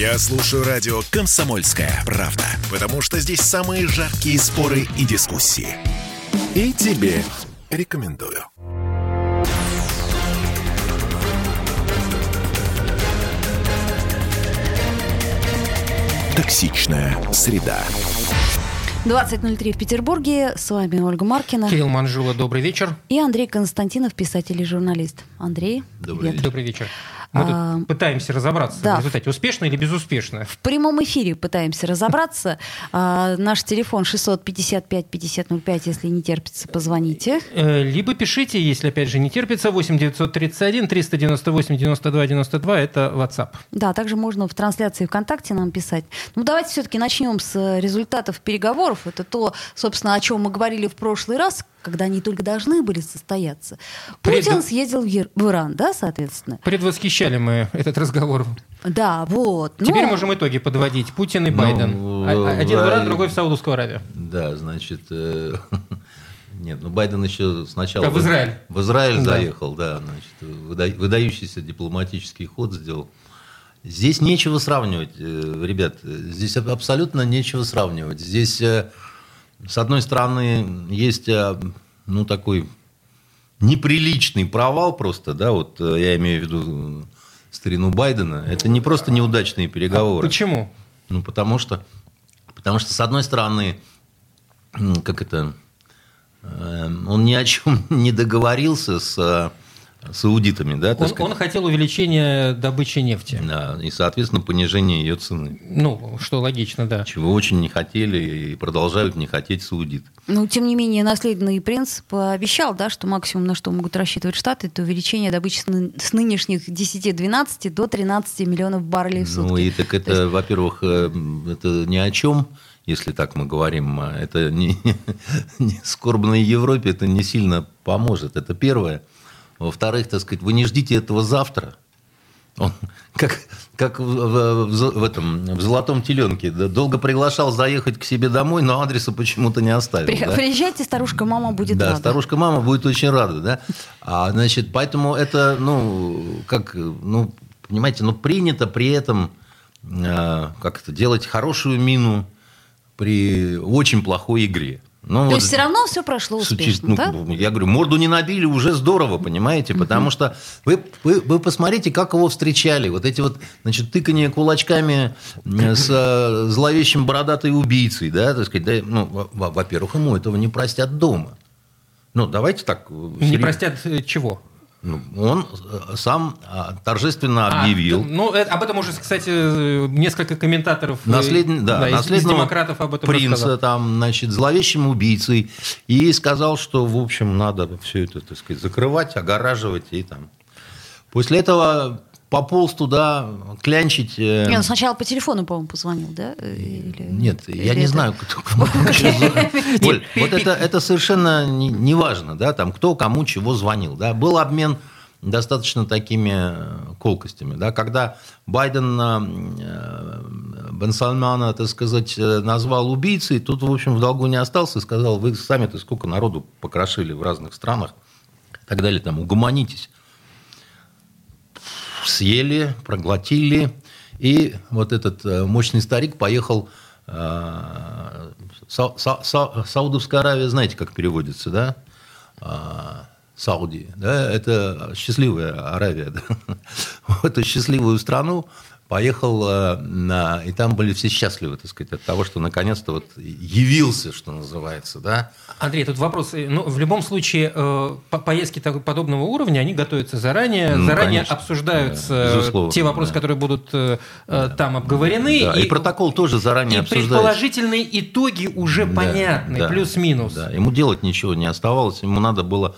Я слушаю радио «Комсомольская правда», потому что здесь самые жаркие споры и дискуссии. И тебе рекомендую. Токсичная среда. 20.03 в Петербурге. С вами Ольга Маркина. Кирилл Манжула, добрый вечер. И Андрей Константинов, писатель и журналист. Андрей, Добрый привет. Добрый вечер. Мы А, тут пытаемся разобраться да. в результате, успешно или безуспешно. В прямом эфире пытаемся разобраться. А, наш телефон 655-5005, если не терпится, позвоните. Э, Либо пишите, если опять же не терпится, 8 931 398 92 92, это WhatsApp. Да, также можно в трансляции ВКонтакте нам писать. Ну, давайте все-таки начнем с результатов переговоров. Это то, собственно, о чем мы говорили в прошлый раз, когда они только должны были состояться. Пред- Путин съездил в Ер- в Иран, да, соответственно? Предвосхищали мы этот разговор. Да, вот. Теперь Ну, можем итоги подводить. Путин и Ну, Байден. А- Один в в- Иран, другой в Саудовскую Аравию. Да, значит, э, нет, ну Байден еще сначала А, в Израиль. В Израиль Да. заехал, да, значит, выда- выдающийся дипломатический ход сделал. Здесь нечего сравнивать, э, ребят, здесь аб- абсолютно нечего сравнивать. Здесь, э, с одной стороны, есть, э, ну, такой неприличный провал просто, да, вот э, я имею в виду э, старину Байдена. Это не просто неудачные переговоры. Почему? Ну, потому что, потому что, с одной стороны, как это, он ни о чем не договорился с саудитами, да, Он, сказать. он хотел увеличения добычи нефти. Да, и, соответственно, понижение ее цены. Ну, что логично, да. Чего очень не хотели и продолжают не хотеть саудиты. Ну, тем не менее, наследный принц пообещал, да, что максимум, на что могут рассчитывать Штаты, это увеличение добычи с ны- с нынешних 10-12 до 13 миллионов баррелей в сутки. Ну, и так это, во-первых, э, это ни о чем, если так мы говорим. а Это не, не скорбной Европе это не сильно поможет. Это первое. Во-вторых, так сказать, вы не ждите этого завтра. Он, как как в, в- в этом, в «Золотом теленке». да, Долго приглашал заехать к себе домой, но адреса почему-то не оставил. При- да. Приезжайте, старушка, мама будет Да, рада. старушка мама будет очень рада, да. А, значит, поэтому это, ну, как, ну, понимаете, ну, принято при этом, э, как это, делать хорошую мину при очень плохой игре. Ну, То вот есть все равно все прошло успешно, ну, да? Я говорю, морду не набили, уже здорово, понимаете? Потому что вы, вы, вы посмотрите, как его встречали. Вот эти вот, значит, тыкания кулачками э, с э, зловещим бородатой убийцей, да, так сказать. Да, ну, во- во- во-первых, ему этого не простят дома. Ну, давайте так. э, Не серьезно. простят чего? Ну, он э, сам а, торжественно А, объявил. ну, э, об этом уже, кстати, э, несколько комментаторов э, Наследни- да, из, наследного демократов об этом принца, рассказал. там, значит, зловещим убийцей. И сказал, что, в общем, надо все это, так сказать, закрывать, огораживать и там. После этого пополз туда клянчить. э, Не, он сначала по телефону, по-моему, позвонил, да? Или- Нет, я или не это- знаю, кто кому. Оль, вот это, это совершенно не, не важно, да, там, кто кому чего звонил. Да. Был обмен достаточно такими э, колкостями. Да, когда Байден э, Бен Сальмана, так сказать, э, назвал убийцей, тут, в общем, в долгу не остался и сказал, вы сами-то сколько народу покрошили в разных странах и так далее, там, угомонитесь съели, проглотили. И вот этот э, мощный старик поехал... э, Са- Са- Са- Саудовская Аравия, знаете, как переводится, да? А, Сауди, да, это счастливая Аравия, да? в счастливую страну поехал, э, на, и там были все счастливы, так сказать, от того, что наконец-то вот явился, что называется, да? Андрей, тут вопрос. э, Ну, в любом случае, э, по- поездки подобного уровня, они готовятся заранее, Ну, заранее конечно. обсуждаются Да, безусловно, те вопросы, да. которые будут э, там обговорены. Да, и, протокол тоже заранее и обсуждается. предположительные итоги уже Да, понятны, да, плюс-минус. Да, ему делать ничего не оставалось, ему надо было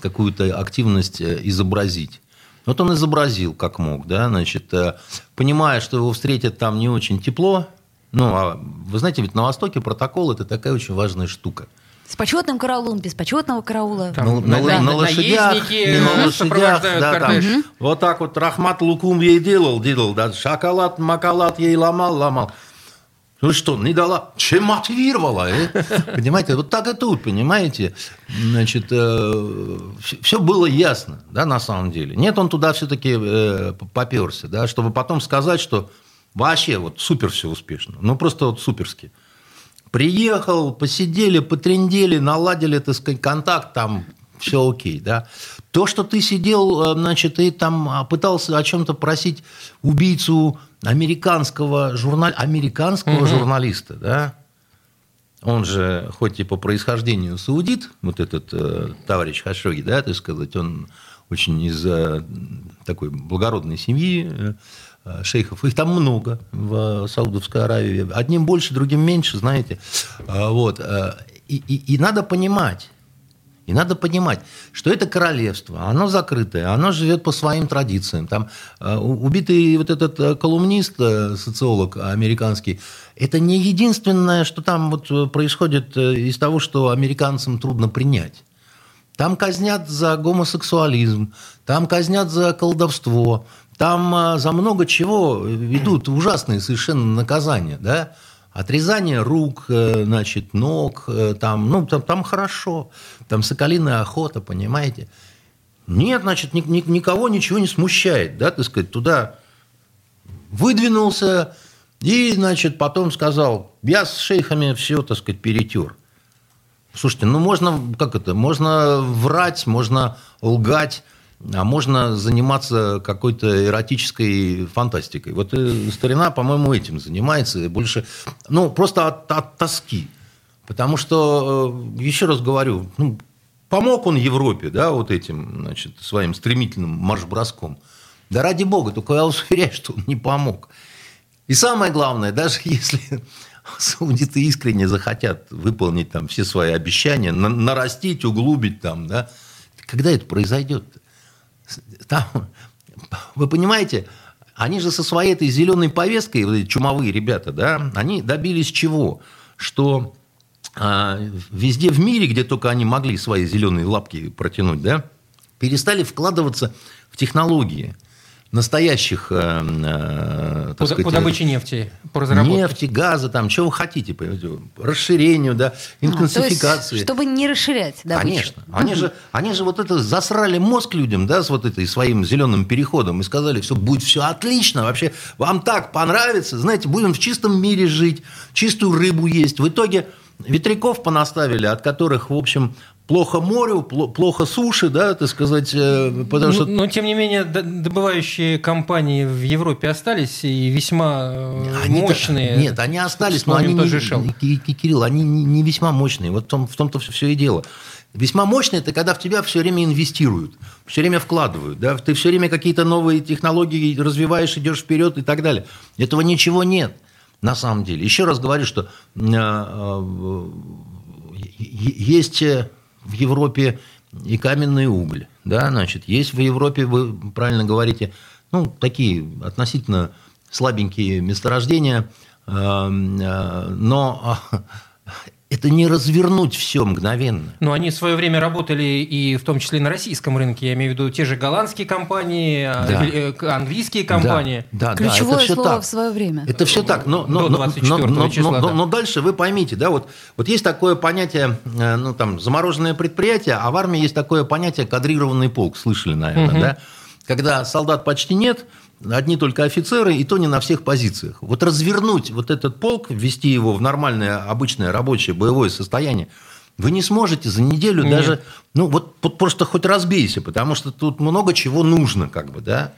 какую-то активность изобразить. Вот он изобразил, как мог, да, значит, э, понимая, что его встретят там не очень тепло. Ну, а вы знаете, ведь на Востоке протокол – это такая очень важная штука. С почетным караулом, без почетного караула. Там на, на- на- на на- лошадях, не на лошадях, да, там, кортеж. вот так вот Рахмат Лукум ей делал, делал, да, шоколад, макалат ей ломал, ломал. Ну что, не дала? Чем мотивировала? э? Понимаете, вот так и тут, понимаете? Значит, все было ясно, да, на самом деле. Нет, он туда все-таки поперся, да, чтобы потом сказать, что Вообще вот супер все успешно. Ну, просто вот суперски. Приехал, посидели, потрендели, наладили, так сказать, контакт, там все окей, да. То, что ты сидел, э, значит, и там а, пытался о чем-то просить убийцу американского, журнал... американского угу. журналиста, да, он же, хоть и по происхождению саудит, вот этот э, товарищ Хашоги, да, так сказать, он очень из э, такой благородной семьи, э, Э, шейхов. Их там много в Саудовской Аравии. Одним больше, другим меньше, знаете. Э, вот. Э, и, и, и надо понимать, и надо понимать, что это королевство, оно закрытое, оно живет по своим традициям. Там убитый вот этот колумнист, социолог американский, это не единственное, что там вот происходит из того, что американцам трудно принять. Там казнят за гомосексуализм, там казнят за колдовство, там за много чего идут ужасные совершенно наказания, да? Отрезание рук, э, значит, ног, э, там, ну, там, там хорошо, там соколиная охота, понимаете? Нет, значит, ни, ни, никого ничего не смущает, да, так сказать, туда выдвинулся и, значит, потом сказал, я с шейхами все, так сказать, перетер. Слушайте, ну можно, как это, можно врать, можно лгать, а можно заниматься какой-то эротической фантастикой. Вот э, старина, по-моему, этим занимается. Больше, ну, просто от, от тоски. Потому что, э, еще раз говорю, ну, помог он Европе, да, вот этим, значит, своим стремительным марш-броском. Да ради бога, только я вас уверяю, что он не помог. И самое главное, даже если саудиты искренне захотят выполнить там все свои обещания, нарастить, углубить там, да, когда это произойдет-то? Там, вы понимаете, они же со своей этой зеленой повесткой, вот эти чумовые ребята, да, они добились чего? Что а, везде в мире, где только они могли свои зеленые лапки протянуть, да, перестали вкладываться в технологии настоящих, э, э, так по, сказать, по добыче нефти, по разработке. Нефти, газа, там, чего вы хотите, расширению, да, интенсификации. А, чтобы не расширять добычу. Конечно. Они же, они же вот это засрали мозг людям, да, с вот этой своим зеленым переходом и сказали, все будет все отлично, вообще вам так понравится, знаете, будем в чистом мире жить, чистую рыбу есть. В итоге ветряков понаставили, от которых, в общем, плохо морю, плохо суши, да, так сказать, э, потому что... Но, тем не менее, добывающие компании в Европе остались и весьма э, они мощные. Нет, они остались, но они не, Кирилл, они не весьма мощные. Вот в, том, в том-то все и дело. Весьма мощные – это когда в тебя все время инвестируют, все время вкладывают, да, ты все время какие-то новые технологии развиваешь, идешь вперед и так далее. Этого ничего нет на самом деле. Еще раз говорю, что э, есть в Европе и каменный уголь, да, значит, есть в Европе, вы правильно говорите, ну, такие относительно слабенькие месторождения, э, э, но это не развернуть все мгновенно. Но они в свое время работали и в том числе на российском рынке. Я имею в виду те же голландские компании, а, да. Э, английские компании. Да, да, Ключевое да, это слово так. в свое время. Это все так. Но, но, До 24 но, числа. Но, да. но, но дальше вы поймите, да, вот, вот есть такое понятие, э, ну там, замороженное предприятие, а в армии есть такое понятие кадрированный полк. Слышали, наверное, угу. да? Когда солдат почти нет, одни только офицеры, и то не на всех позициях. Вот развернуть вот этот полк, ввести его в нормальное, обычное рабочее боевое состояние, вы не сможете за неделю Нет. даже, ну вот, вот просто хоть разбейся, потому что тут много чего нужно, как бы, да.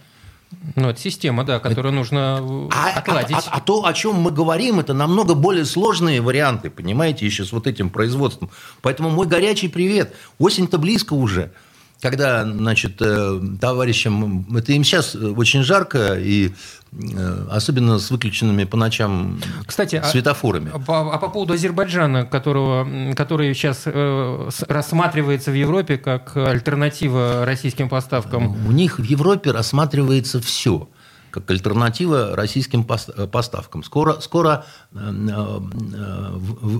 Ну, это система, да, которую нужно а, отладить. А, а, а то, о чем мы говорим, это намного более сложные варианты, понимаете, еще с вот этим производством. Поэтому мой горячий привет. Осень-то близко уже когда, значит, э, товарищам, это им сейчас очень жарко, и э, особенно с выключенными по ночам Кстати, а светофорами. А, а, а по поводу Азербайджана, которого, который сейчас э, рассматривается в Европе как альтернатива российским поставкам? У них в Европе рассматривается все как альтернатива российским поставкам. Скоро, скоро э, э,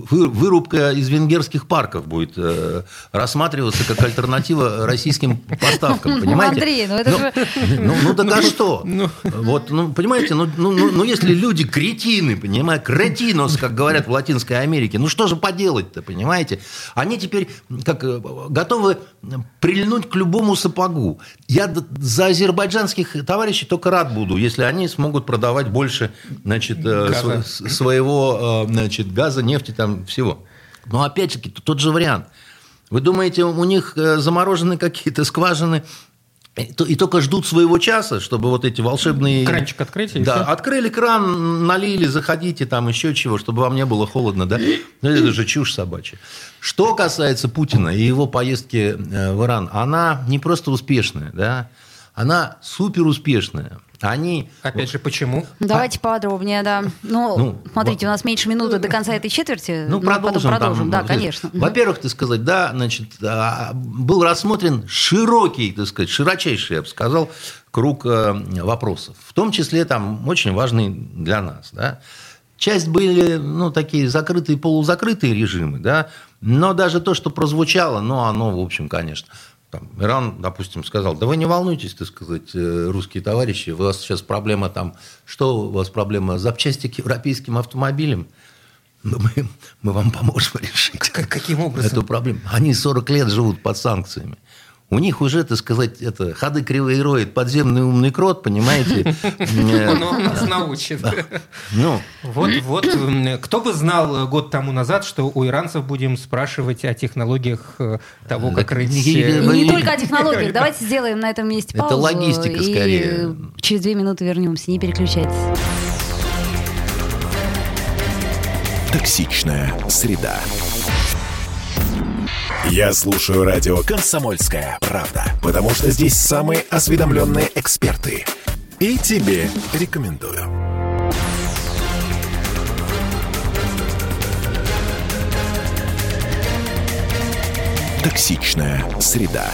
вырубка из венгерских парков будет э, рассматриваться как альтернатива российским поставкам. Ну, понимаете? Андрей, ну это ну, же... Ну, ну так а что? Ну. Вот, ну, понимаете, ну, ну, ну, ну если люди кретины, понимаете, кретинос, как говорят в Латинской Америке, ну что же поделать-то, понимаете? Они теперь как готовы прильнуть к любому сапогу. Я за азербайджанских товарищей только рад буду, если они смогут продавать больше значит, э, Газа. св- своего э, значит, газа, нефти, там всего. Но опять-таки тот же вариант. Вы думаете, у них э, заморожены какие-то скважины и то- и только ждут своего часа, чтобы вот эти волшебные... Кранчик открыть, и Да, всё? открыли кран, налили, заходите, там еще чего, чтобы вам не было холодно, да? Ну, это же чушь собачья. Что касается Путина и его поездки в Иран, она не просто успешная, да? Она супер успешная. Они... Опять же, почему? Давайте подробнее, да. Ну, Ну, смотрите, во- у нас меньше минуты до конца этой четверти. Ну, потом продолжим. там, продолжим. Да, вот, конечно. Во-первых, так сказать, да, значит, а, был рассмотрен широкий, так сказать, широчайший, я бы сказал, круг э, вопросов. В том числе там очень важный для нас, да. Часть были, ну, такие закрытые, полузакрытые режимы, да, но даже то, что прозвучало, ну, оно, в общем, конечно, там, Иран, допустим, сказал, да вы не волнуйтесь, так сказать, э, русские товарищи, у вас сейчас проблема там, что у вас проблема, запчасти к европейским автомобилям? Ну, мы, мы вам поможем решить К- каким образом? эту проблему. Они 40 лет живут под санкциями. У них уже, так сказать, это ходы кривые роет подземный умный крот, понимаете? Э, Он нас научит. Ну, Вот, вот, м, кто бы знал э, год тому назад, что у иранцев будем спрашивать о технологиях э, того, как рыть... не- э, только о технологиях. Давайте сделаем на этом месте Это паузу. логистика и скорее. через две минуты вернемся. Не переключайтесь. Токсичная среда. Я слушаю радио «Комсомольская правда», потому что здесь самые осведомленные эксперты. И тебе рекомендую. Токсичная среда.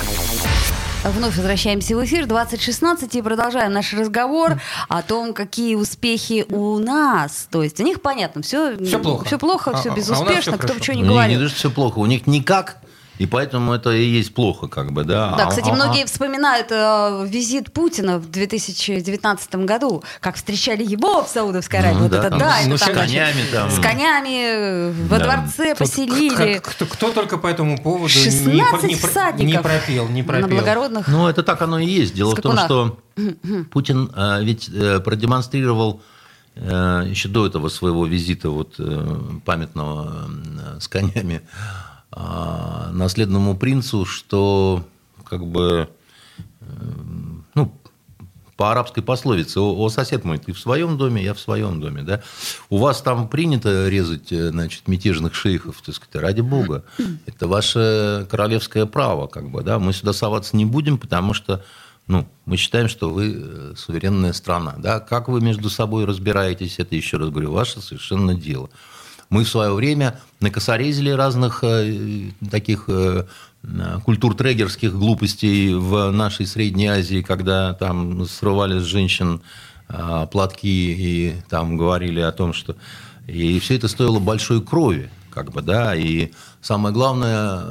Вновь возвращаемся в эфир 2016 и продолжаем наш разговор о том, какие успехи у нас. То есть у них понятно, все, Всё плохо. все плохо, А- все а- а нас безуспешно, всё кто бы хорошо. что ни не, не говорил. то, что все плохо. У них никак, и поэтому это и есть плохо, как бы, да. Да, кстати, многие вспоминают э, визит Путина в 2019 году, как встречали его в Саудовской Аравии. Ну вот да, это там да, с это там, конями значит, там. с конями э, во Да. дворце Тут поселили. как- кто, кто только по этому поводу не, 16 про- не, не пропел, не на пропел. благородных. Ну, это так оно и есть. Дело в том, Скакунах. что Путин э, ведь э, продемонстрировал э, еще до этого своего визита вот, э, памятного с конями э, наследному принцу, что как бы э, ну, по арабской пословице, о, о, сосед мой, ты в своем доме, я в своем доме, да? У вас там принято резать, э, значит, мятежных шейхов, так сказать, ради бога. Это ваше королевское право, как бы, да? Мы сюда соваться не будем, потому что, ну, мы считаем, что вы э, суверенная страна, да? Как вы между собой разбираетесь, это, еще раз говорю, ваше совершенно дело. Мы в свое время накосорезили разных э, таких э, э, культуртрегерских глупостей в нашей Средней Азии, когда там срывали с женщин э, платки и там говорили о том, что... И все это стоило большой крови, как бы, да, и самое главное,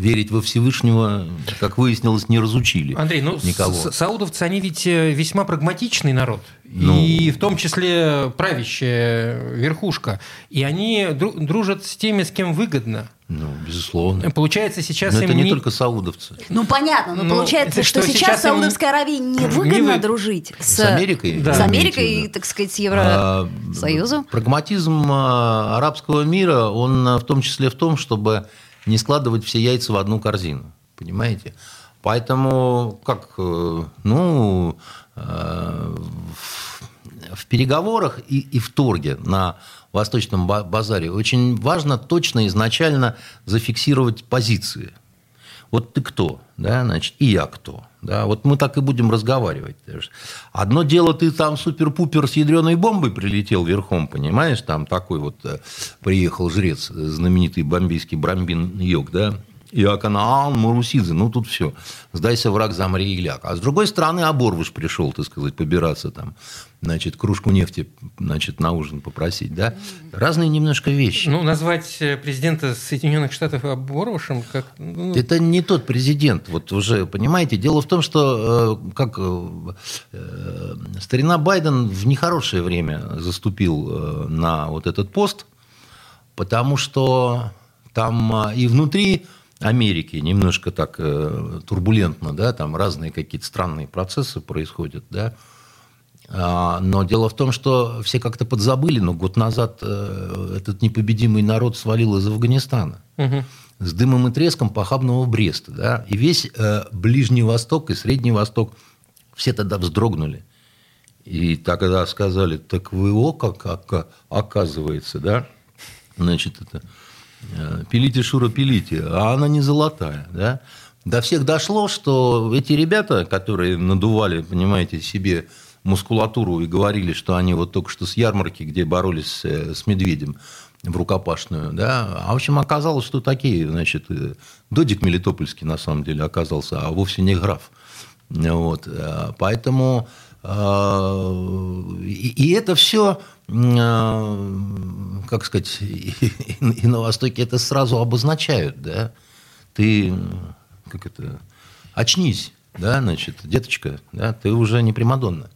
верить во Всевышнего, как выяснилось, не разучили Андрей, ну, никого. с- саудовцы, они ведь э, весьма прагматичный народ. Ну. И в том числе правящая верхушка. И они дру- дружат с теми, с кем выгодно. Ну, безусловно. Получается, сейчас Но им это не не- только саудовцы. Ну, понятно, но Ну, получается, что, что, сейчас, сейчас им Саудовской Аравии не невыгодно вы- дружить с, С Америкой? Да. с Америкой виду? так сказать, с А, Евросоюзом. Прагматизм а, арабского мира, он а, в том числе в том, чтобы не складывать все яйца в одну корзину. Понимаете? Поэтому, как, э, ну, э, в- переговорах и, и в торге на Восточном ба- базаре очень важно точно изначально зафиксировать позиции. Вот ты кто, да, значит, и я кто. Да, вот мы так и будем разговаривать. Одно дело, ты там супер-пупер с ядреной бомбой прилетел верхом, понимаешь, там такой вот э, приехал жрец, э, знаменитый бомбейский Брамбин Йог, да, Иоканаан Марусидзе, ну тут все, сдайся, враг, замри и ляг. А с другой стороны, Оборвыш пришел, так сказать, побираться там, значит, кружку нефти, значит, на ужин попросить, да. Разные немножко вещи. Ну, назвать э, президента Соединенных Штатов оборвавшим, как... ну, Это не тот президент, вот уже, понимаете, дело в том, что э, как э, старина Байден в нехорошее время заступил на вот этот пост, потому что там и внутри Америки немножко так э, турбулентно, да, там разные какие-то странные процессы происходят, да, А, но дело в том, что все как-то подзабыли, но год назад э, этот непобедимый народ свалил из Афганистана. Мгм. С дымом и треском похабного Бреста. Да? И весь э, Ближний Восток и Средний Восток все тогда вздрогнули. И тогда сказали, так вы о, как ока- оказывается, да? Значит, это пилите, Шура, пилите, а она не золотая, да? До всех дошло, что эти ребята, которые надували, понимаете, себе мускулатуру и говорили, что они вот только что с ярмарки, где боролись э, с медведем в рукопашную, да, а в общем оказалось, что такие, значит, э, Додик Мелитопольский на самом деле оказался, а вовсе не граф. Вот, э, поэтому э, и, и это все, как сказать, и, и на Востоке это сразу обозначают, да. Ты, как это, очнись, да, значит, деточка, да, ты уже не Примадонна.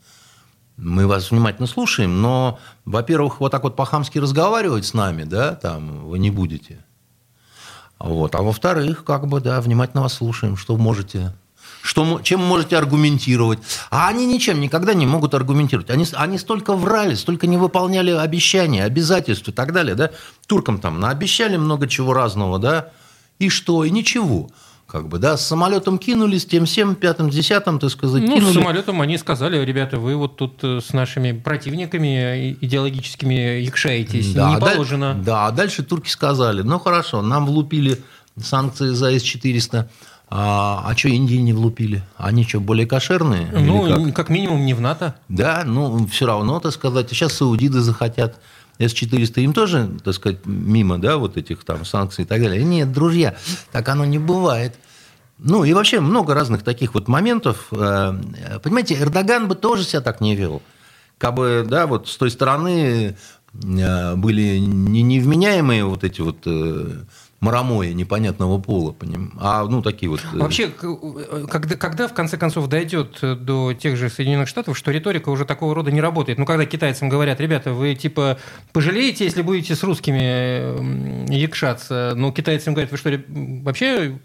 Мы вас внимательно слушаем, но, во-первых, вот так вот по-хамски разговаривать с нами, да, там, вы не будете. Вот. А во-вторых, как бы, да, внимательно вас слушаем, что можете, что, чем можете аргументировать. А они ничем никогда не могут аргументировать. Они, с- они столько врали, столько не выполняли обещания, обязательств и так далее, да. Туркам там наобещали много чего разного, да, и что, и ничего. Как бы, да, с самолетом кинулись, тем всем, пятым, десятым, так сказать, Ну, кинули. с самолетом они сказали, ребята, вы вот тут э, с нашими противниками идеологическими якшаетесь. не а даль- положено. да, а дальше турки сказали, ну хорошо, нам влупили санкции за С-400, а, а что Индии не влупили? Они что, более кошерные? Или Ну, как? как? минимум не в НАТО. Да, ну все равно, так сказать. Сейчас саудиды захотят. С-400 им тоже, так сказать, мимо, да, вот этих там санкций и так далее. Нет, друзья, так оно не бывает. Ну, и вообще много разных таких вот моментов. Э, Понимаете, Эрдоган бы тоже себя так не вел. Как бы, да, вот с той стороны э, были не невменяемые вот эти вот марамои непонятного пола, поним- а ну такие вот... э, Вообще, э, когда, когда в конце концов дойдет э, до тех же Соединенных Штатов, что риторика уже такого рода не работает? Ну, когда китайцам говорят, ребята, вы типа пожалеете, если будете с русскими якшаться? Ну, китайцам говорят, вы что, вообще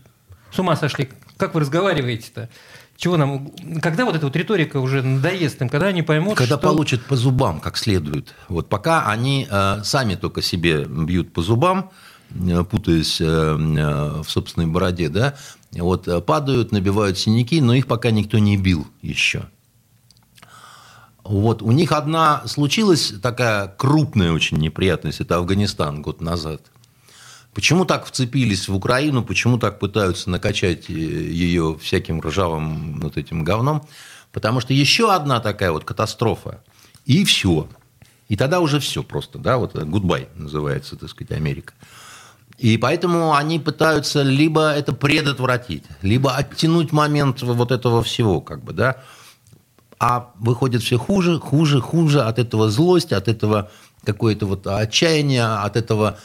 с ума сошли? Как вы разговариваете-то? Чего нам? Когда вот эта вот риторика уже надоест им? Когда они поймут, Когда что... получат по зубам как следует. Вот пока они э, сами только себе бьют по зубам, путаясь э, э, в собственной бороде, да, вот э, падают, набивают синяки, но их пока никто не бил еще. Вот у них одна случилась такая крупная очень неприятность, это Афганистан год назад. Почему так вцепились в Украину, почему так пытаются накачать э, ее всяким ржавым вот этим говном? Потому что еще одна такая вот катастрофа, и все. И тогда уже все просто, да, вот гудбай называется, так сказать, Америка. И поэтому они пытаются либо это предотвратить, либо оттянуть момент вот этого всего, как бы, да. А выходит все хуже, хуже, хуже от этого злость, от этого какое-то вот отчаяние, от этого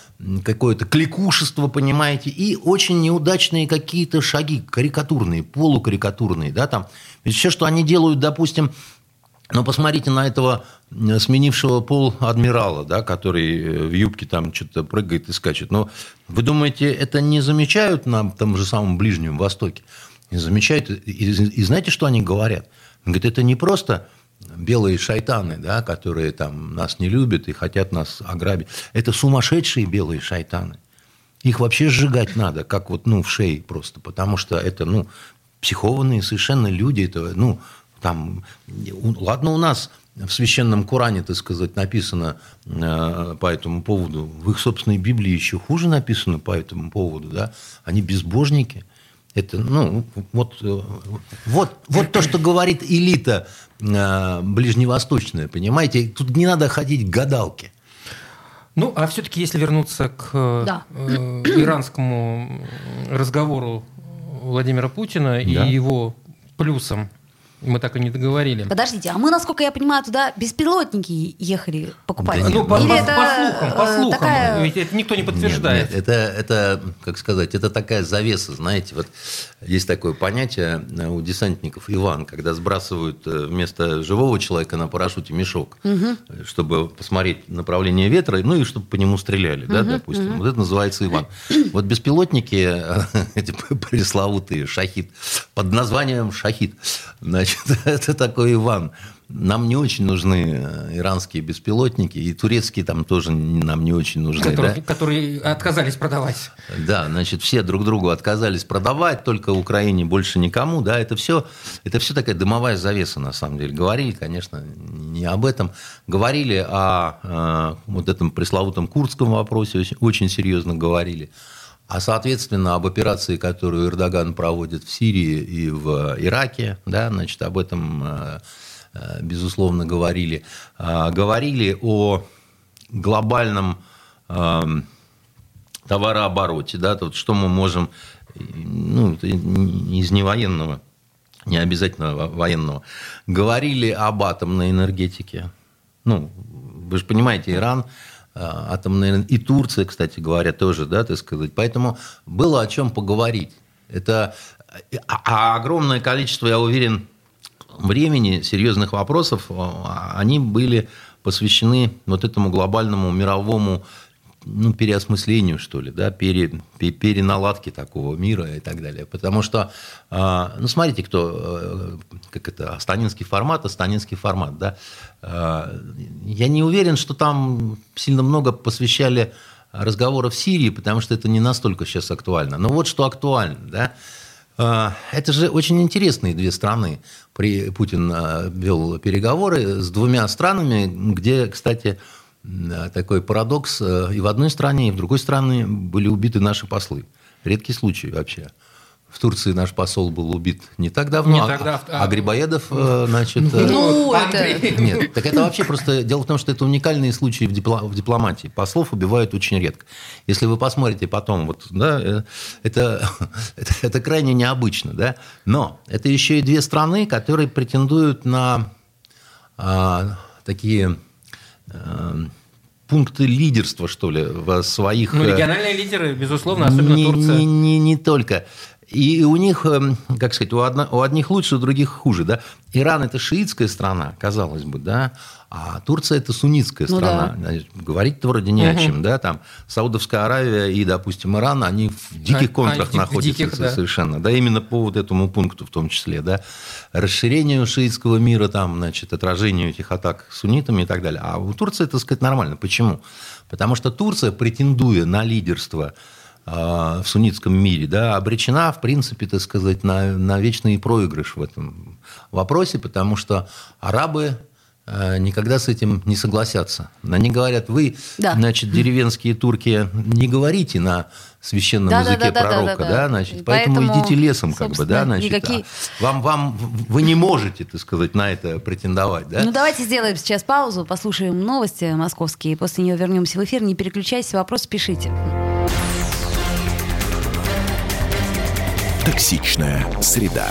какое-то кликушество, понимаете, и очень неудачные какие-то шаги, карикатурные, полукарикатурные, да, там. Ведь все, что они делают, допустим, ну, посмотрите на этого м, сменившего пол адмирала, да, который э, в юбке там что-то прыгает и скачет. Но вы думаете, это не замечают на том же самом Ближнем Востоке? Не замечают. И, и- знаете, что они говорят? Говорят, это не просто белые шайтаны, да, которые там нас не любят и хотят нас ограбить. Это сумасшедшие белые шайтаны. Их вообще сжигать надо, как вот, ну, в шее просто, потому что это, ну, психованные совершенно люди, это, ну, там, ладно, у нас в священном Коране, так сказать, написано э, по этому поводу, в их собственной Библии еще хуже написано по этому поводу, да, они безбожники. Это, ну, вот, э, вот, вот то, что говорит элита э, ближневосточная, понимаете, тут не надо ходить к гадалке. Ну, а все-таки, если вернуться к э, Да. э, иранскому разговору Владимира Путина Да. и его плюсам, мы так и не договорили. Подождите, а мы, насколько я понимаю, туда беспилотники ехали покупать? Да Ну, по, Или по- это, по слухам, по слухам. такая- Ведь это никто не подтверждает. Нет, нет, это, это, как сказать, это такая завеса, знаете, вот есть такое понятие э, у десантников Иван, когда сбрасывают э, вместо живого человека на парашюте мешок, э, чтобы посмотреть направление ветра, ну и чтобы по нему стреляли, да, допустим. Вот это называется Иван. Вот беспилотники, эти пресловутые шахид, под названием шахид, значит, это такой Иван. нам не очень нужны э, иранские беспилотники, и турецкие там тоже нам не очень нужны. Которые, да? которые отказались продавать. Да, значит, все друг другу отказались продавать, только Украине больше никому, да, это все, это все такая дымовая завеса, на самом деле. Говорили, конечно, не об этом, говорили о, о вот этом пресловутом курдском вопросе, очень, очень серьезно говорили. А, соответственно, об операции, которую Эрдоган проводит в Сирии и в Ираке, да, значит, об этом, э, э, безусловно, говорили. А, говорили о глобальном эм, товарообороте, да, тут что мы можем, ну, из невоенного, не обязательно военного, говорили об атомной энергетике. Ну, вы же понимаете, Иран атомная и Турция, кстати говоря, тоже, да, так сказать. Поэтому было о чем поговорить. Это а, а огромное количество, я уверен, времени, серьезных вопросов, они были посвящены вот этому глобальному мировому ну, переосмыслению, что ли, да, пере, переналадке такого мира и так далее. Потому что, а, ну, смотрите, кто, э, как это, астанинский формат, астанинский формат, да. А, я не уверен, что там сильно много посвящали разговоров в Сирии, потому что это не настолько сейчас актуально. Но вот что актуально, да. А, это же очень интересные две страны. При Путин вел переговоры с двумя странами, где, кстати, такой парадокс. Э, и в одной стране, и в другой стране были убиты наши послы. Редкий случай вообще. В Турции наш посол был убит не так давно, не а, тогда, а, а Грибоедов, э, значит... Э, ну, это... Нет, так это вообще просто... Дело в том, что это уникальные случаи в, дипло... в дипломатии. Послов убивают очень редко. Если вы посмотрите потом, вот, да, это, это, это крайне необычно, да. Но это еще и две страны, которые претендуют на а, такие пункты лидерства, что ли, в своих... Ну, региональные лидеры, безусловно, особенно не, Турция. Не, не, не только. И у них, эм, как сказать, у, одно, у одних лучше, у других хуже. Да? Иран – это шиитская страна, казалось бы, да? А Турция – это суннитская ну, страна. Да. Говорить-то вроде не угу. о чем. Да? Там Саудовская Аравия и, допустим, Иран, они в диких а, контрах а, находятся диких, да. совершенно. Да, именно по вот этому пункту в том числе. Да? Расширению шиитского мира, там, значит, отражению этих атак суннитами и так далее. А у Турции, так сказать, нормально. Почему? Потому что Турция, претендуя на лидерство а, в суннитском мире, да, обречена, в принципе, так сказать, на, на вечный проигрыш в этом вопросе, потому что арабы никогда с этим не согласятся. Они говорят, вы, да. значит, деревенские турки, не говорите на священном да, языке да, да, пророка, да, да, да, значит, поэтому, поэтому идите лесом, как бы, да, значит, никакие... а вам, вам, вы не можете, так сказать, на это претендовать, да? Ну, давайте сделаем сейчас паузу, послушаем новости московские, после нее вернемся в эфир, не переключайся, вопрос пишите. Токсичная среда.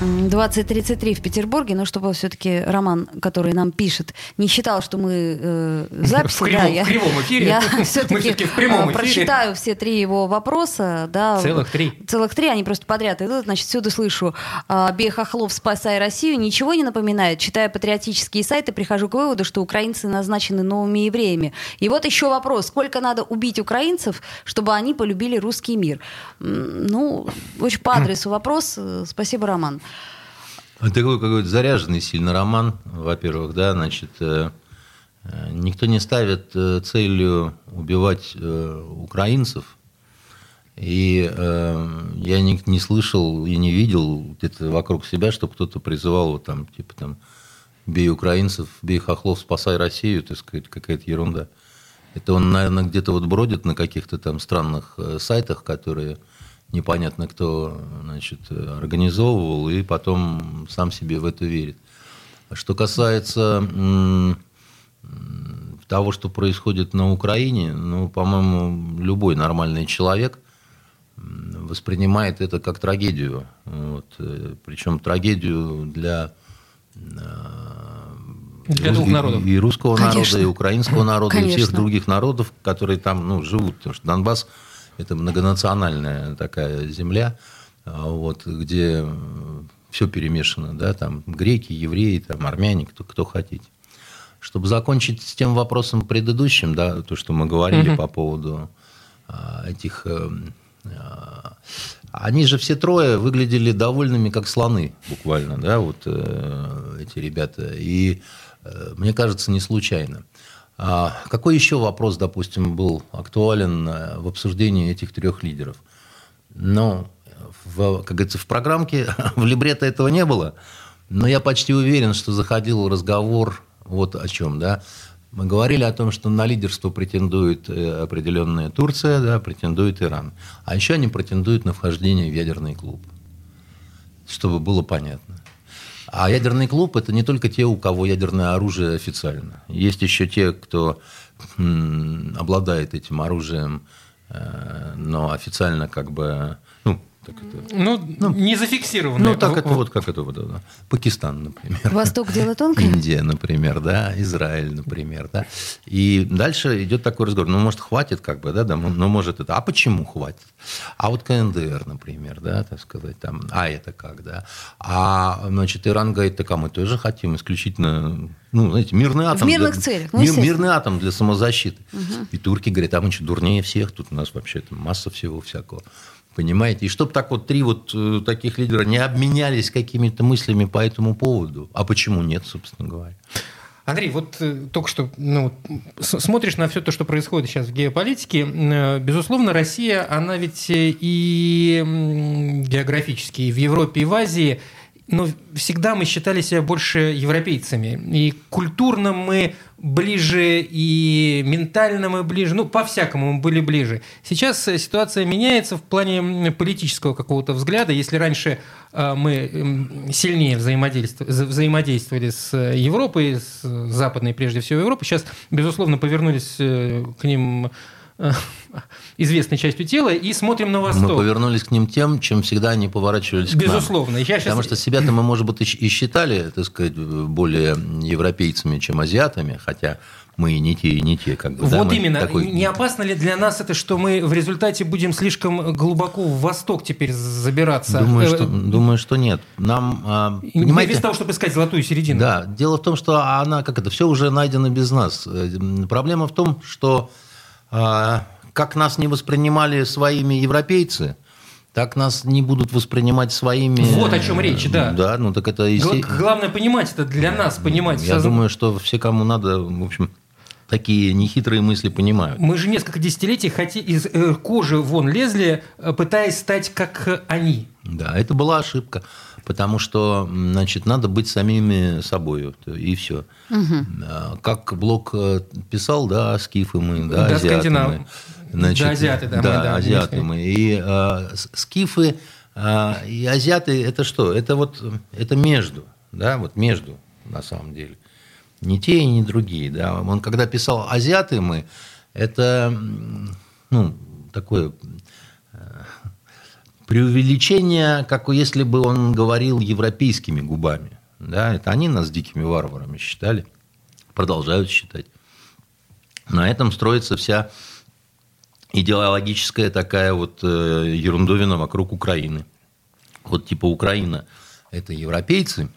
20.33 в Петербурге, но чтобы все-таки Роман, который нам пишет, не считал, что мы э, записи, в кривом, да, я, в кривом эфире. я все-таки в прямом э, прочитаю все три его вопроса. Да, целых три. Целых три, они просто подряд идут. Значит, всюду слышу э, «Бей хохлов, спасай Россию». Ничего не напоминает. Читая патриотические сайты, прихожу к выводу, что украинцы назначены новыми евреями. И вот еще вопрос. Сколько надо убить украинцев, чтобы они полюбили русский мир? Ну, очень по адресу вопрос. Спасибо, Роман. Такой какой-то заряженный сильно роман, во-первых, да, значит, э, э, никто не ставит э, целью убивать украинцев, и я не, не слышал и не видел где-то вокруг себя, что кто-то призывал вот там, типа там, бей украинцев, бей хохлов, спасай Россию, так сказать, какая-то ерунда. Это он, наверное, где-то вот бродит на каких-то там странных сайтах, которые непонятно кто значит, организовывал, и потом сам себе в это верит. Что касается того, что происходит на Украине, ну, по-моему, любой нормальный человек воспринимает это как трагедию. Вот. Э, Причем трагедию для э, Для двух народов. И, русского Конечно. народа, и украинского народа, и всех Конечно. других народов, которые там ну, живут. Потому что Донбасс – это многонациональная такая земля, а, вот, где все перемешано. Да, там греки, евреи, там, армяне, кто, кто хотите. Чтобы закончить с тем вопросом предыдущим, да, то, что мы говорили Мгм. по поводу а, этих... эм, а, Они же все трое выглядели довольными, как слоны, буквально, да, вот э, эти ребята. И э, мне кажется, не случайно. А какой еще вопрос, допустим, был актуален э, в обсуждении этих трех лидеров? Ну, в, как говорится, в программке в либретто этого не было, но я почти уверен, что заходил разговор вот о чем, да. Мы говорили о том, что на лидерство претендует э, определенная Турция, да, претендует Иран. А еще они претендуют на вхождение в ядерный клуб. Чтобы было понятно. А ядерный клуб – это не только те, у кого ядерное оружие официально. Есть еще те, кто обладает этим оружием, э, но официально как бы, так это, Ну, не зафиксированные. ну, так В- это вот как это вот, да. Пакистан, например. Восток дело тонкое. Индия, например, да, Израиль, например, да. И дальше идет такой разговор, ну, может, хватит как бы, да, да, ну, ну, может, это, а почему хватит? А вот КНДР, например, да, так сказать, там, а это как, да? А, значит, Иран говорит, так, а мы тоже хотим исключительно, ну, знаете, мирный атом. мирных для- целях, ну, мир- мирный атом для самозащиты. И турки говорят, а мы что, дурнее всех? Тут у нас вообще там масса всего всякого. Понимаете? И чтобы так вот три вот э, таких лидера не обменялись какими-то мыслями по этому поводу. А почему нет, собственно говоря? Андрей, вот э, только что ну, смотришь на все то, что происходит сейчас в геополитике. э, Безусловно, Россия, она ведь и географически, и в Европе, и в Азии, но всегда мы считали себя больше европейцами. И культурно мы ближе, и ментально мы ближе, ну, по-всякому мы были ближе. Сейчас э, ситуация меняется в плане политического какого-то взгляда. Если раньше э, мы сильнее взаимодействовали, взаимодействовали с э, Европой, с западной прежде всего Европой, сейчас, безусловно, повернулись к ним известной частью тела и смотрим на Мы восток. повернулись к ним тем, чем всегда они поворачивались к нам. Безусловно. Я сейчас... Потому что себя-то мы, может быть, и считали, так сказать, более европейцами, чем азиатами, хотя мы и не те, и не те. Как бы, да, Вот мы именно. такой- Не опасно ли для нас это, что мы в результате будем слишком глубоко в восток теперь забираться? Думаю, Э, что, думаю, что нет. Нам, а, понимаете, Без того, чтобы искать золотую середину. Да, дело в том, что она, как это, все уже найдено без нас. Э, Проблема в том, что как нас не воспринимали своими европейцы, так нас не будут воспринимать своими... Вот о чем речь, да. Да, ну так это... Гла- есте- Главное понимать это для нас, понимать. Я Созна- думаю, что все, кому надо, в общем, такие нехитрые мысли понимают. Мы же несколько десятилетий хоти... из э, кожи вон лезли, э, пытаясь стать как э, они. Да, это была ошибка, потому что, значит, надо быть самими собой, и все. Как Блок писал, да, скифы мы, да, Да, азиаты скандинав- мы. Значит, Да, азиаты, да, мы, да, да, азиаты мы. мы. И э, скифы э, и азиаты, это что? Это вот, это между, да, вот между, на самом деле. Не те и не другие, да. Он когда писал азиаты мы, это, ну, такое преувеличение, как если бы он говорил европейскими губами. Да, это они нас дикими варварами считали, продолжают считать. На этом строится вся идеологическая такая вот э, ерундовина вокруг Украины. Вот типа Украина – это европейцы,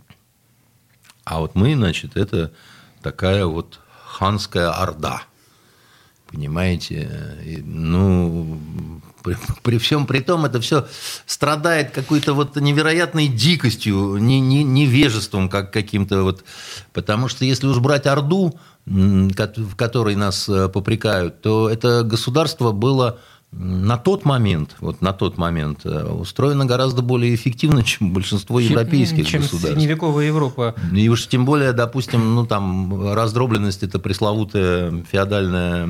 а вот мы, значит, это такая вот ханская орда. Понимаете? И, ну, при, при всем при том, это все страдает какой-то вот невероятной дикостью, не, не, невежеством как каким-то вот. Потому что если уж брать Орду, в которой нас э, попрекают, то это государство было на тот момент, вот на тот момент, э, устроено гораздо более эффективно, чем большинство европейских чем государств. средневековая Европа. И уж тем более, допустим, ну там раздробленность это пресловутая феодальная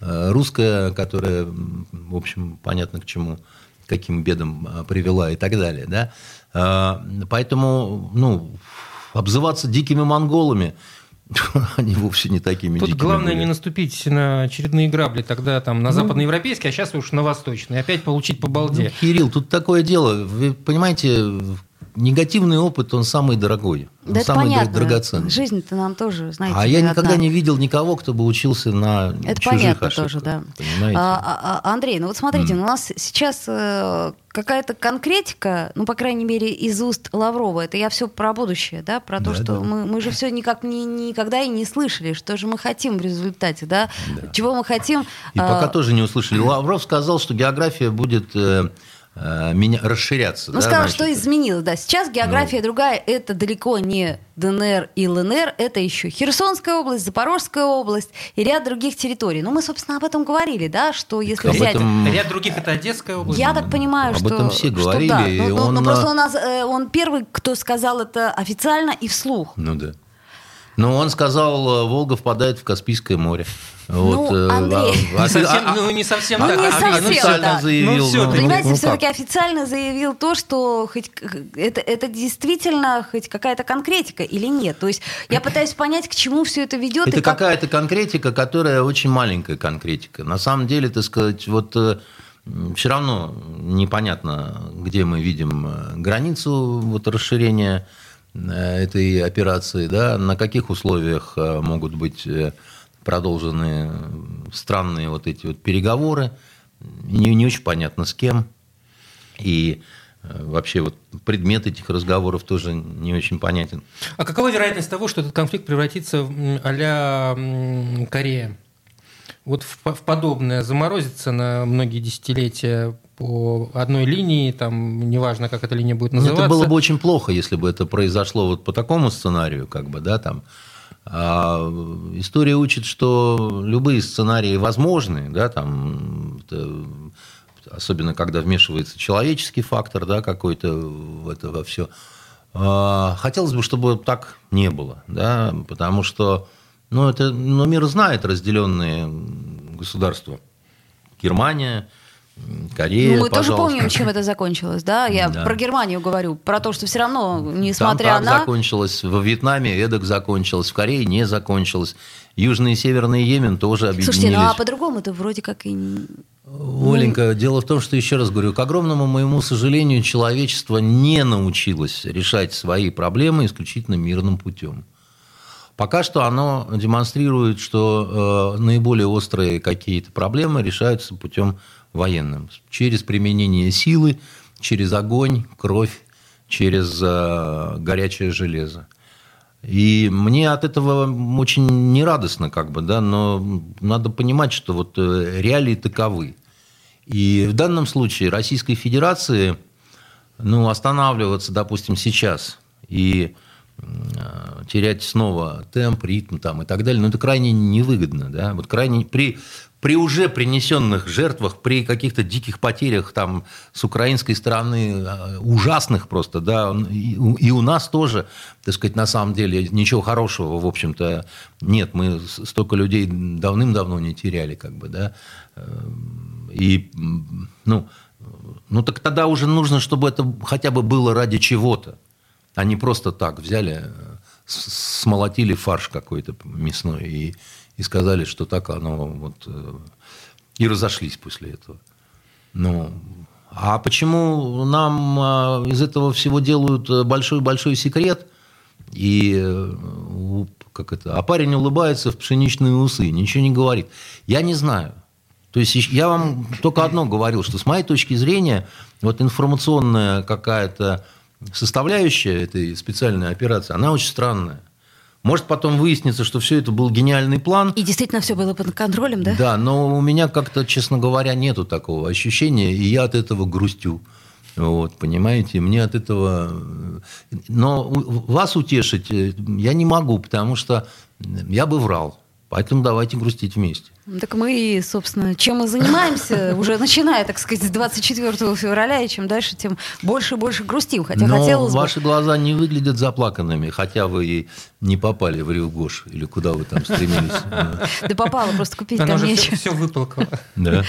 э, русская, которая, в общем, понятно к чему, каким бедам э, привела и так далее, да. А, Поэтому, ну, обзываться дикими монголами, они вовсе не такими Тут главное были. не наступить на очередные грабли тогда там на западноевропейские, а сейчас уж на восточные. Опять получить по Ну, балде. Кирилл, тут такое дело. Вы понимаете, негативный опыт, он самый дорогой. Он Да это самый понятно. драгоценный. Жизнь-то нам тоже, знаете, а я никогда одна. не видел никого, кто бы учился на Это чужих понятно ошибках. тоже, да. Понимаете? А, а- а, Андрей, ну вот смотрите, у нас сейчас э, какая-то конкретика, ну, по крайней мере, из уст Лаврова, это я все про будущее, да, про то, Да, что да. Мы, мы же все никак не, никогда и не слышали, что же мы хотим в результате, да, чего мы хотим. И а, пока тоже не услышали. Лавров сказал, что география будет э, меня, расширяться. Ну, да, сказал, значит. что изменилось, да. Сейчас Ну. география другая. Это далеко не ДНР и ЛНР. Это еще Херсонская область, Запорожская область и ряд других территорий. Ну, мы, собственно, об этом говорили, да, что если Об взять... этом- Ряд других это Одесская область. Я так понимаю, Об что... этом все что говорили, да. и Ну, ну, он, ну, просто а- у нас, э, он первый, кто сказал это официально и вслух. Ну да. Но он сказал, э, Волга впадает в Каспийское море. Вот, э, Андрей. а- Не совсем, а- а- ну, не совсем Ну, так. не а- а- совсем, официально да. заявил. Ну, всё, ну, Понимаете, ну, все-таки как? официально заявил то, что хоть это, это действительно хоть какая-то конкретика или нет. То есть я пытаюсь понять, к чему все это ведет. Это как... какая-то конкретика, которая очень маленькая конкретика. На самом деле, так сказать, вот все равно непонятно, где мы видим э, границу вот, расширения э, этой операции, да, на каких условиях э, могут быть э, продолжены странные вот эти вот переговоры. Не, не очень понятно с кем. И э, вообще вот предмет этих разговоров тоже не очень понятен. А какова вероятность того, что этот конфликт превратится в а-ля Корея? Вот в, в подобное заморозится на многие десятилетия по одной линии, там неважно, как эта линия будет Ну, называться. Это было бы очень плохо, если бы это произошло вот по такому сценарию, как бы, да, там. А история учит, что любые сценарии возможны, да, там, это, особенно когда вмешивается человеческий фактор, да, какой-то в это во все. Хотелось бы, чтобы так не было, да, потому что, ну, это, ну, мир знает разделенные государства. Германия, Корея, Ну, мы тоже пожалуйста. помним, чем это закончилось, да? Я Да. про Германию говорю, про то, что все равно, Там несмотря так на... закончилось, во Вьетнаме эдак закончилось, в Корее не закончилось. Южный и Северный Йемен тоже объединились. Слушайте, ну а по-другому-то вроде как и... не- Оленька, дело в том, что, еще раз говорю, к огромному моему сожалению, человечество не научилось решать свои проблемы исключительно мирным путем. Пока что оно демонстрирует, что э, наиболее острые какие-то проблемы решаются путем военным. Через применение силы, через огонь, кровь, через э, горячее железо. И мне от этого очень нерадостно, как бы, да, но надо понимать, что вот э, реалии таковы. И в данном случае Российской Федерации ну, останавливаться, допустим, сейчас и терять снова темп, ритм там, и так далее, ну, это крайне невыгодно. Да? Вот крайне, при, при уже принесенных жертвах, при каких-то диких потерях там, с украинской стороны, э, ужасных просто, да, и, и у нас тоже, так сказать, на самом деле ничего хорошего, в общем-то, нет. Мы столько людей давным-давно не теряли, как бы, да. Эм, И, ну, ну, так тогда уже нужно, чтобы это хотя бы было ради чего-то, не просто так взяли, э, смолотили фарш какой-то мясной и, и сказали, что так оно вот... э, И разошлись после этого. Ну, а почему нам а, из этого всего делают э, большой-большой секрет? И э, как это, а парень улыбается в пшеничные усы, ничего не говорит. Я не знаю. То есть я вам только одно говорил, что с моей точки зрения вот информационная какая-то составляющая этой специальной операции, она очень странная. Может потом выяснится, что все это был гениальный план, И действительно все было под контролем, да? да, но у меня как-то, честно говоря, нету такого ощущения, и я от этого грустю. Вот, понимаете, мне от этого... э, Но вас утешить э, я не могу, потому что я бы врал. Поэтому давайте грустить вместе. Так мы, собственно, чем мы занимаемся, уже начиная, так сказать, с 24 февраля, и чем дальше, тем больше и больше грустим. Хотя Но хотелось бы... ваши глаза не выглядят заплаканными, хотя вы и не попали в Рио-Гош, или куда вы там стремились. Да попало, просто купить там нечего. все, выплакала. Да.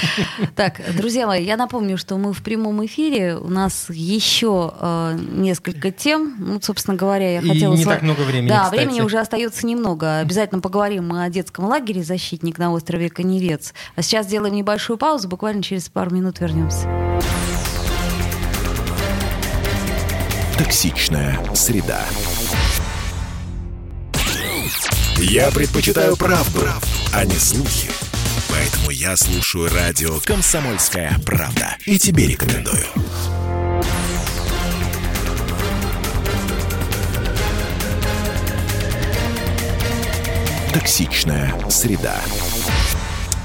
Так, друзья мои, я напомню, что мы в прямом эфире. У нас еще э, несколько тем. Ну, собственно говоря, я хотела... не так много времени, Да, времени уже остается немного. Обязательно поговорим мы о детском лагере «Защитник» на острове Коневец. А сейчас сделаем небольшую паузу. Буквально через пару минут вернемся. Токсичная среда. Я предпочитаю правду, а не слухи. Поэтому я слушаю радио «Комсомольская правда». И тебе рекомендую. Токсичная среда.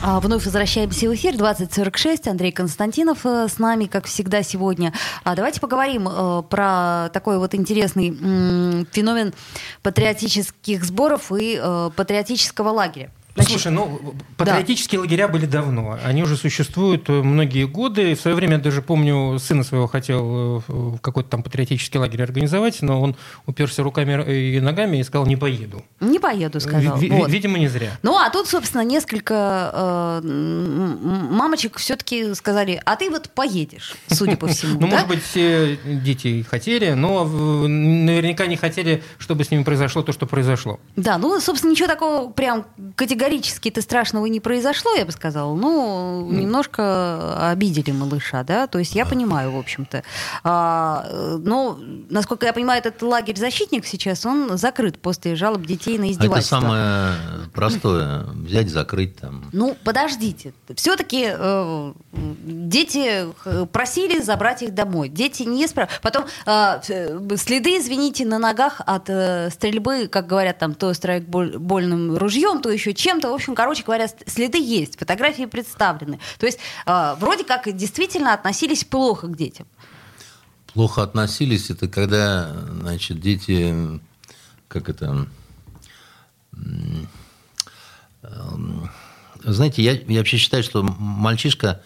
А, Вновь возвращаемся в эфир. 2046. Андрей Константинов э, с нами, как всегда, сегодня. А давайте поговорим э, про такой вот интересный феномен патриотических сборов и э, патриотического лагеря. Значит, Слушай, ну, патриотические лагеря были давно. Они уже существуют э, многие годы. В свое время я даже помню, сына своего хотел э, в какой-то там патриотический лагерь организовать, но он уперся руками и ногами и сказал, не поеду. Не поеду, сказал. Ви- Вот. Видимо, не зря. Ну, а тут, собственно, несколько э, мамочек все-таки сказали, а ты вот поедешь, судя по всему. Ну, да? может быть, все дети хотели, но наверняка не хотели, чтобы с ними произошло то, что произошло. Да, ну, собственно, ничего такого прям категорически-то страшного не произошло, я бы сказала. Ну, немножко обидели малыша, да, то есть я понимаю, в общем-то. А, э, но, насколько я понимаю, этот лагерь «Защитник» сейчас, он закрыт после жалоб детей на А это издевательство. самое простое. Взять, закрыть там. Ну, подождите. Все-таки дети э, просили забрать их домой. Дети не спра... Потом э, э, следы, извините, на ногах от э, стрельбы, как говорят, там, то страйкбольным ружьем, то еще чем-то. В общем, короче говоря, следы есть, фотографии представлены. То есть э, вроде как действительно относились плохо к детям. Плохо относились, это когда, значит, дети, как это, эм, знаете, я, я вообще считаю, что мальчишка,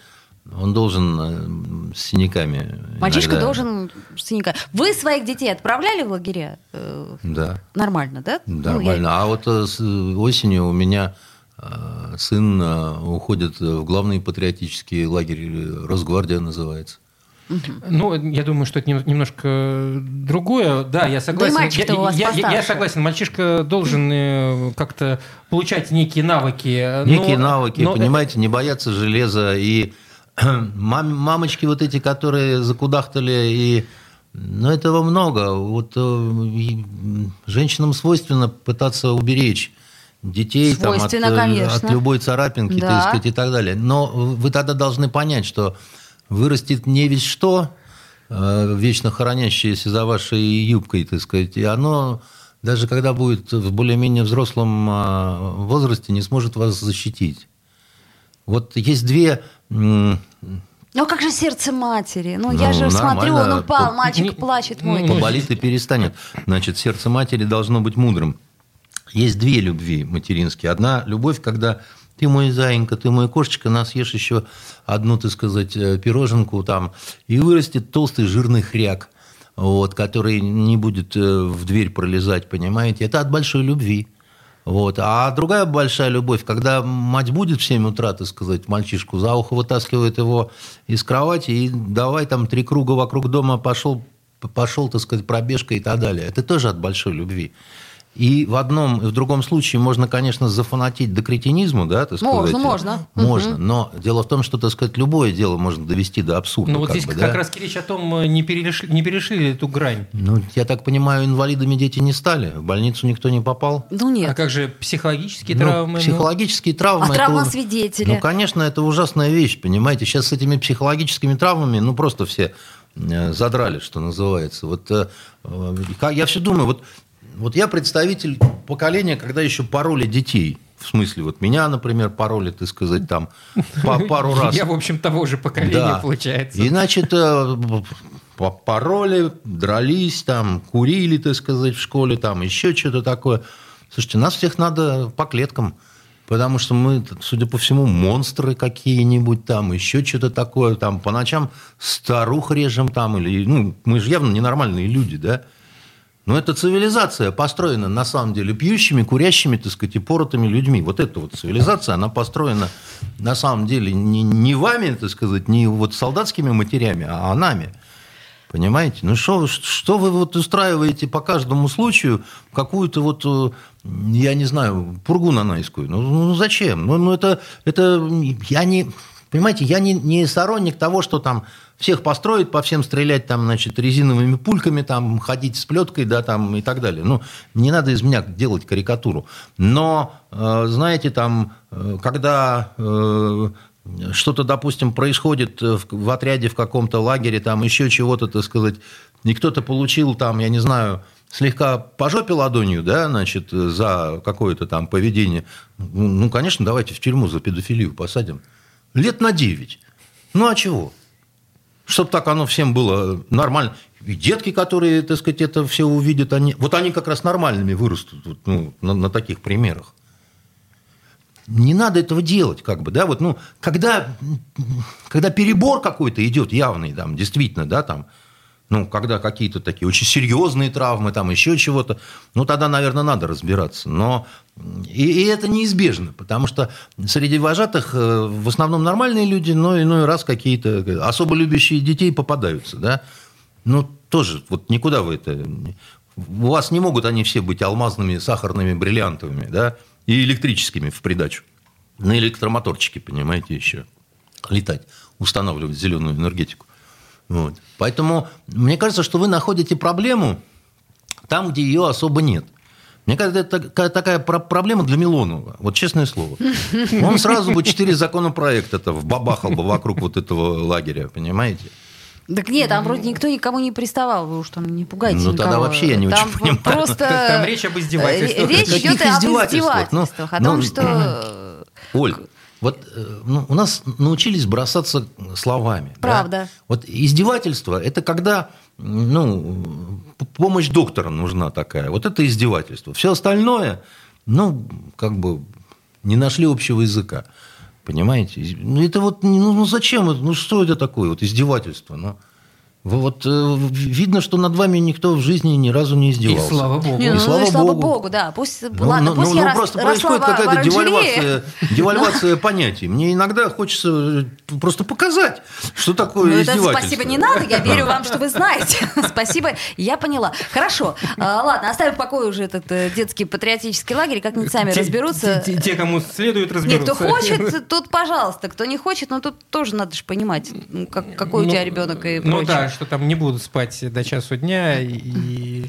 он должен э, с синяками. Мальчишка иногда- должен синяка. Вы своих детей отправляли в лагеря? Э, Да. Нормально, да? Ну, я- Нормально. А вот э, с осенью у меня сын уходит в главный патриотический лагерь, Росгвардия называется. Ну, я думаю, что это нем- немножко другое. Да, я согласен. мальчик-то я, у вас я- я- я согласен. Мальчишка должен как-то получать некие навыки. но- Некие навыки, но- понимаете, не бояться железа. И мам- мамочки вот эти, которые закудахтали, и ну, этого много. Вот э, женщинам свойственно пытаться уберечь детей там, от, э, конечно. от любой царапинки, Да. так сказать, и так далее. Но вы тогда должны понять, что вырастет не весь что, э, вечно хранящееся за вашей юбкой, так сказать, и оно даже когда будет в более-менее взрослом а, возрасте, не сможет вас защитить. Вот есть две... Ну как же сердце матери? Ну, Ну, я же смотрю, он упал, мальчик плачет мой. поболит и перестанет. Значит, сердце матери должно быть мудрым. Есть две любви материнские. Одна любовь, когда ты мой зайенька, ты мой кошечка, нас ешь еще одну, так сказать, э, пироженку там, и вырастет толстый жирный хряк, вот, который не будет э, в дверь пролезать, понимаете? Это от большой любви. Вот. А другая большая любовь, когда мать будет в 7 утра, так сказать, мальчишку за ухо вытаскивает его из кровати и давай там три круга вокруг дома пошел, пошел, так сказать, пробежка и так далее. Это тоже от большой любви. И в одном и в другом случае можно, конечно, зафанатить до кретинизму, да, так сказать. Можно, можно. Можно, но дело в том, что, так сказать, любое дело можно довести до абсурда. Ну, вот здесь бы, как да. раз речь о том, э, не перешли, не перешли ли эту грань. Ну, я так понимаю, инвалидами дети не стали, в больницу никто не попал. Ну А нет. как же психологические Ну, травмы? Ну, Психологические травмы. А это травма у- свидетеля? Ну, конечно, это ужасная вещь, понимаете. Сейчас с этими психологическими травмами, ну, просто все э, задрали, что называется. Вот э, э, я все думаю, вот, вот я представитель поколения, когда еще пороли детей. В смысле, вот меня, например, пороли, так сказать, там по пару раз. Я, в общем, того же поколения, Да. получается. И, значит, э, пороли, дрались, там, курили, так сказать, в школе, там, еще что-то такое. Слушайте, нас всех надо по клеткам, потому что мы, судя по всему, монстры какие-нибудь там, еще что-то такое, там, по ночам старух режем там, или, ну, мы же явно ненормальные люди, да? Но эта цивилизация построена, на самом деле, пьющими, курящими, так сказать, и поротыми людьми. Вот эта вот цивилизация, она построена, на самом деле, не, не вами, так сказать, не вот солдатскими матерями, а нами. Понимаете? Ну что, что вы вот устраиваете по каждому случаю какую-то вот, э, я не знаю, пургу нанайскую? Ну, ну зачем? Ну, ну это, это я не... понимаете, я не, не сторонник того, что там всех построить, по всем стрелять там, значит, резиновыми пульками, там, ходить с плеткой, да, там, и так далее. Ну, не надо из меня делать карикатуру. Но, э, знаете, там, э, когда э, что-то, допустим, происходит в, в отряде в каком-то лагере, там, еще чего-то, так сказать, и кто-то получил там, я не знаю, слегка по жопе ладонью, да, значит, за какое-то там поведение, ну, конечно, давайте в тюрьму за педофилию посадим. Лет на 9. Ну, а чего? Чтобы так оно всем было нормально. И детки, которые, так сказать, это все увидят, они, вот они как раз нормальными вырастут вот, ну, на, на таких примерах. Не надо этого делать, как бы, да, вот, ну, когда, когда перебор какой-то идет явный, там, действительно, да, там, ну, когда какие-то такие очень серьезные травмы, там еще чего-то, ну, тогда, наверное, надо разбираться. Но и, и это неизбежно, потому что среди вожатых э, в основном нормальные люди, но иной раз какие-то особо любящие детей попадаются, да. Ну, тоже, вот никуда вы это... У вас не могут они все быть алмазными, сахарными, бриллиантовыми, да, и электрическими в придачу. На электромоторчике, понимаете, еще летать, устанавливать зеленую энергетику. Вот. Поэтому мне кажется, что вы находите проблему там, где ее особо нет. Мне кажется, это такая проблема для Милонова. Вот честное слово. Он сразу бы четыре законопроекта вбабахал бы вокруг вот этого лагеря, понимаете? Так нет, там вроде никто никому не приставал, вы уж там не пугайте Ну, никого. тогда вообще я не там очень понимаю. Просто... Там речь об издевательствах. Речь идет об издевательствах. Ну, о том, ну, что... Оль, вот э, ну, у нас научились бросаться словами. Правда. Да? Вот издевательство – это когда ну, помощь доктора нужна такая. Вот это издевательство. Все остальное, ну, как бы не нашли общего языка. Понимаете? Ну, это вот, ну, ну зачем? Ну, что это такое? Вот издевательство. Ну, вот э, видно, что над вами никто в жизни ни разу не издевался. И слава богу. Не, ну, и слава, и слава богу. богу, да. Пусть, ну, ладно, ну, пусть ну, я просто рос, происходит какая-то девальвация, девальвация ну. понятий. Мне иногда хочется просто показать, что такое ну, издевательство. Это спасибо не надо, я верю вам, что вы знаете. Спасибо, я поняла. Хорошо, а, ладно, оставим в покое уже этот э, детский патриотический лагерь, как-нибудь сами разберутся. Те, кому следует разберутся. Нет, кто хочет, тут пожалуйста, кто не хочет, ну тут тоже надо же понимать, как, какой ну, у тебя ребенок и Ну прочее. да, что там не будут спать до часу дня и...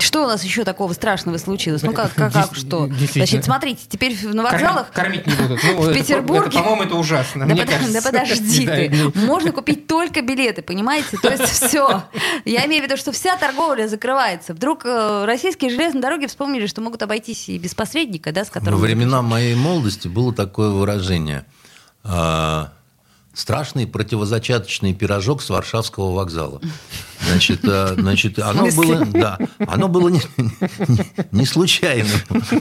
Что у нас еще такого страшного случилось? Ну как, как, как что? Значит, смотрите, теперь на вокзалах... Кормить не будут. Ну, в Петербурге... Это, по-моему, это ужасно. Да, Мне под... кажется. да подожди ты. Можно купить только билеты, понимаете? То есть все. Я имею в виду, что вся торговля закрывается. Вдруг э, российские железные дороги вспомнили, что могут обойтись и без посредника, да, с которым... Во времена моей молодости было такое выражение а, страшный противозачаточный пирожок с Варшавского вокзала. Значит, значит оно было, да, оно было не, не, не случайным,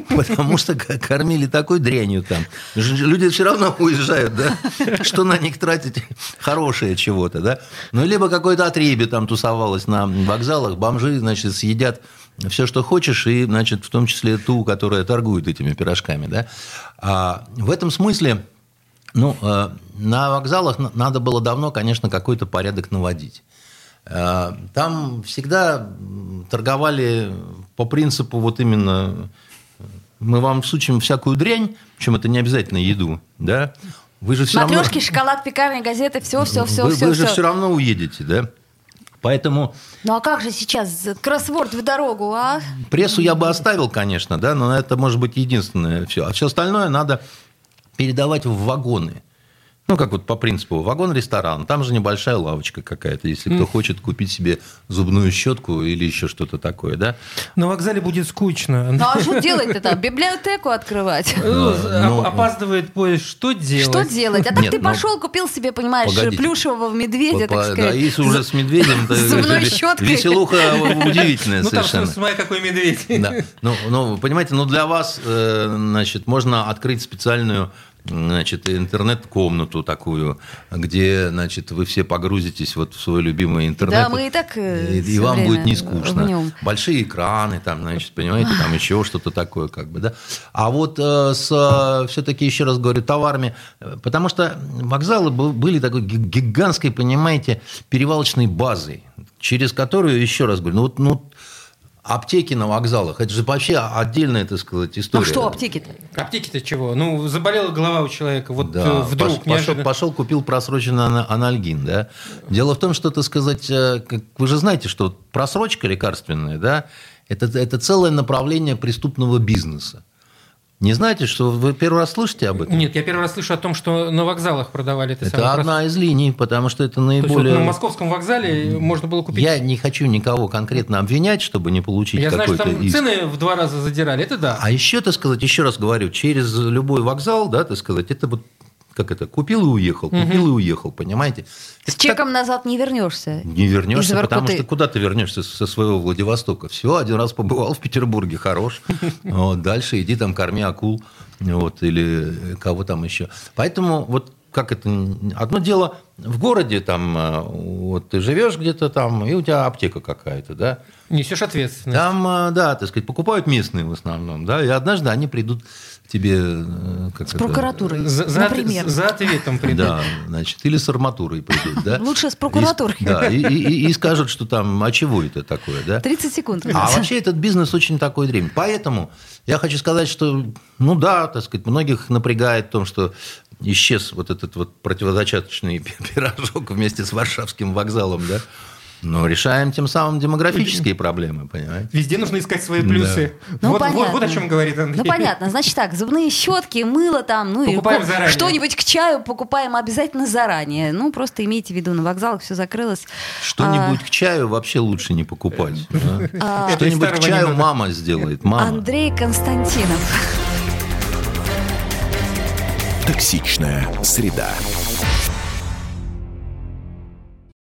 потому что кормили такой дрянью там. Люди все равно уезжают, да? Что на них тратить хорошее чего-то, да? Ну, либо какое-то отребье там тусовалось на вокзалах, бомжи, значит, съедят все, что хочешь, и, значит, в том числе ту, которая торгует этими пирожками, да? А в этом смысле ну, э, на вокзалах надо было давно, конечно, какой-то порядок наводить. Э, там всегда торговали по принципу вот именно мы вам сучим всякую дрянь, причем это не обязательно еду, да? Вы же все Матрешки, равно... шоколад, пекарня, газеты, все, все, все, вы, все. Вы все. же все равно уедете, да? Поэтому... Ну а как же сейчас кроссворд в дорогу, а? Прессу я бы оставил, конечно, да, но это может быть единственное все. А все остальное надо передавать в вагоны. Ну, как вот по принципу, вагон-ресторан, там же небольшая лавочка какая-то, если кто хочет купить себе зубную щетку или еще что-то такое, да? На вокзале будет скучно. Ну, а что делать-то там? Библиотеку открывать? Ну, опаздывает поезд, что делать? Что делать? А так ты ну, пошел, купил себе, понимаешь, плюшевого медведя, так да, сказать. если уже с медведем, то Зубной щеткой. веселуха удивительная Ну, там, совершенно. смотри, какой медведь. Да. Ну, ну, понимаете, ну для вас, э, значит, можно открыть специальную значит, интернет-комнату такую, где, значит, вы все погрузитесь вот в свой любимый интернет. Да, мы и так э, И, и вам будет не скучно. Большие экраны, там, значит, понимаете, там еще что-то такое, как бы, да. А вот э, с, все-таки, еще раз говорю, товарами, э, потому что вокзалы бы- были такой ги- гигантской, понимаете, перевалочной базой, через которую, еще раз говорю, ну вот, ну, аптеки на вокзалах. Это же вообще отдельная, так сказать, история. А что аптеки-то? Аптеки-то чего? Ну, заболела голова у человека, вот Да, э, вдруг пош- пошел, неожиданно. пошел, купил просроченный ана- анальгин, да. Дело в том, что, так сказать, э, как- вы же знаете, что просрочка лекарственная, да, это, это целое направление преступного бизнеса. Не знаете, что вы первый раз слышите об этом? Нет, я первый раз слышу о том, что на вокзалах продавали это, Это одна из линий, потому что это То есть вот наиболее... на московском вокзале можно было купить... Я не хочу никого конкретно обвинять, чтобы не получить Я знаю, что там иск. цены в два раза задирали, это да. А еще, так сказать, еще раз говорю, через любой вокзал, да, так сказать, это вот как это, купил и уехал, купил и уехал, понимаете? С Это чеком назад не вернешься. Не вернешься, потому что куда ты вернешься со своего Владивостока? Все, один раз побывал в Петербурге, хорош. Вот, дальше иди там корми акул, вот, или кого там еще. Поэтому вот как это, одно дело в городе, там, э, вот ты живешь где-то там, и у тебя аптека какая-то, да, Несешь ответственность. там, э, да, так сказать, покупают местные в основном, да, и однажды они придут тебе... э, Как С прокуратурой, За, за- например. за ответом придут. Да, значит, или с арматурой придут, да. Лучше с прокуратурой. И, да, и, и- и скажут, что там, а чего это такое, да? 30 секунд. А вообще этот бизнес очень такой древний. Поэтому я хочу сказать, что, ну да, так сказать, многих напрягает в том, что исчез вот этот вот противозачаточный пирожок вместе с Варшавским вокзалом, да? Но решаем тем самым демографические проблемы, понимаете? Везде нужно искать свои плюсы. Ну, вот, вот, понятно. вот о чем говорит Андрей. Ну, понятно. Значит так, зубные щетки, мыло там, ну Покупаем и заранее. что-нибудь к чаю покупаем обязательно заранее. Ну, просто имейте в виду, на вокзалах все закрылось. Что-нибудь к чаю вообще лучше не покупать. да? Это из Что-нибудь к чаю мама сделает, мама. Андрей Константинов. Токсичная среда.